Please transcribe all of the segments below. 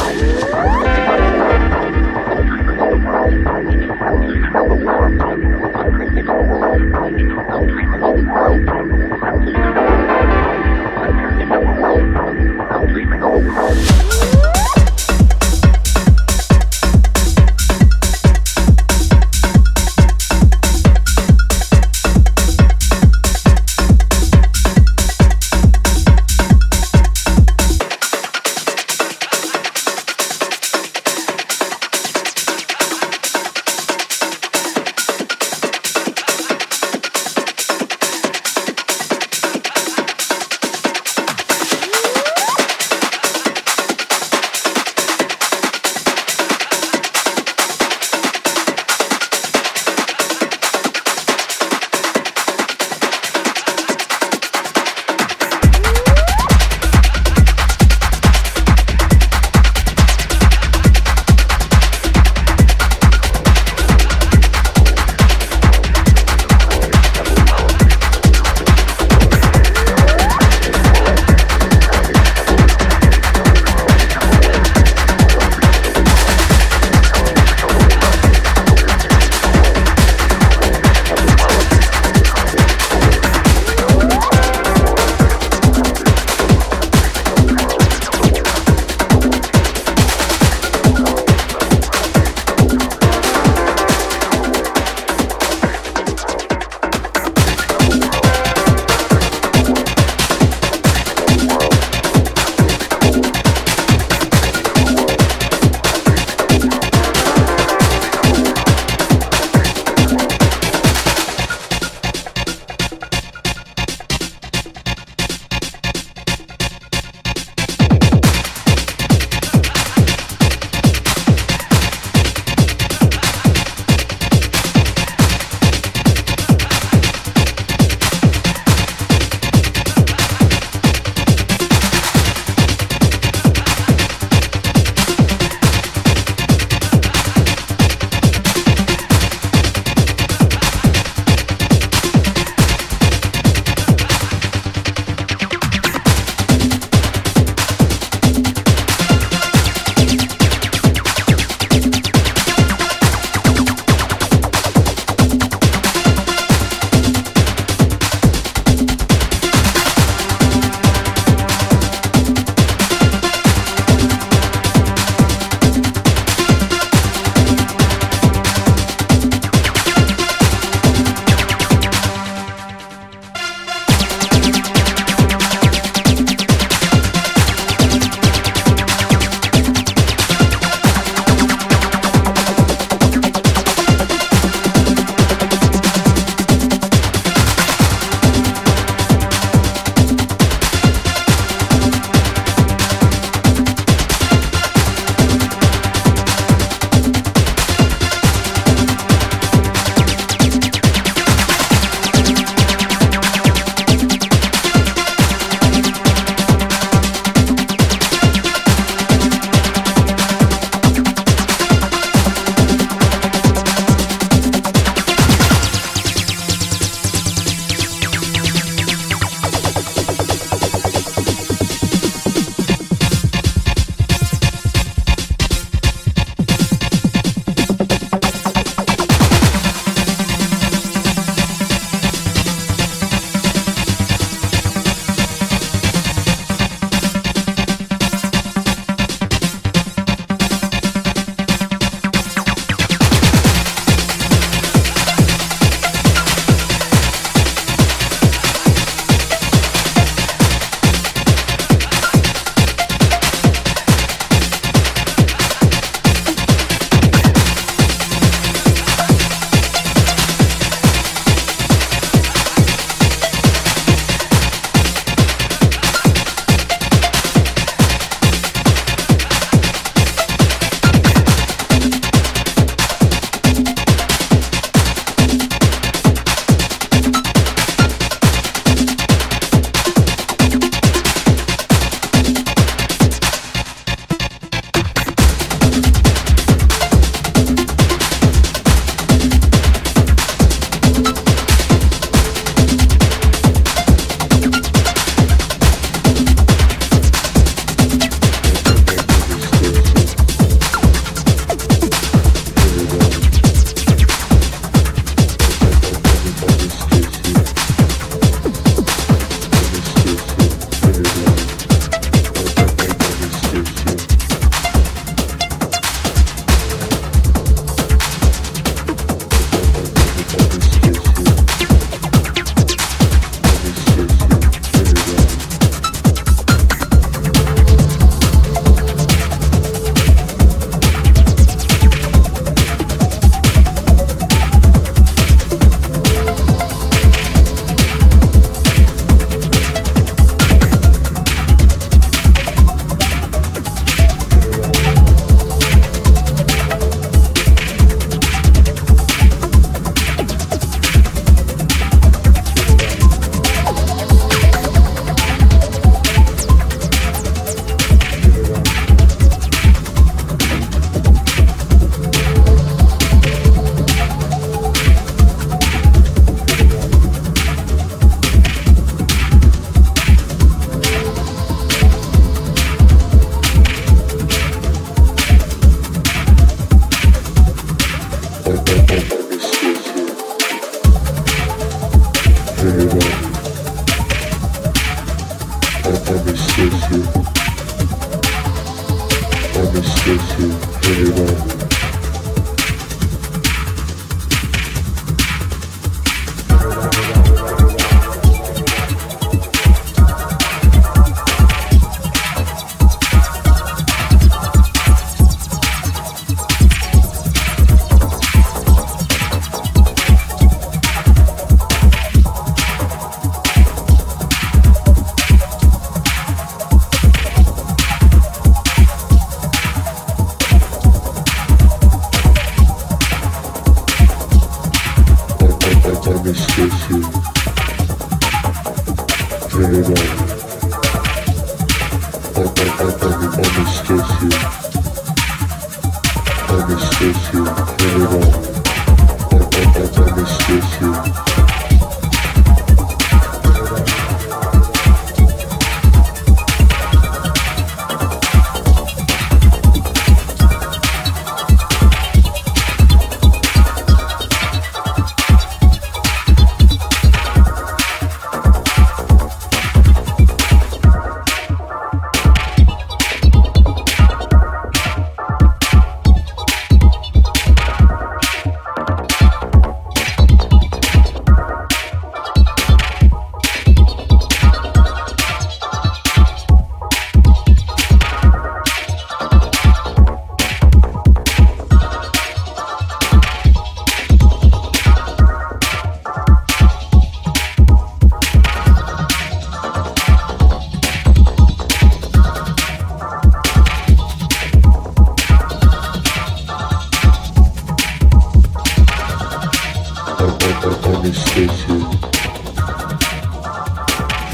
Música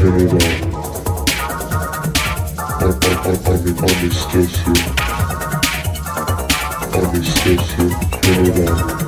everyone. I, I, I, I I you. I you.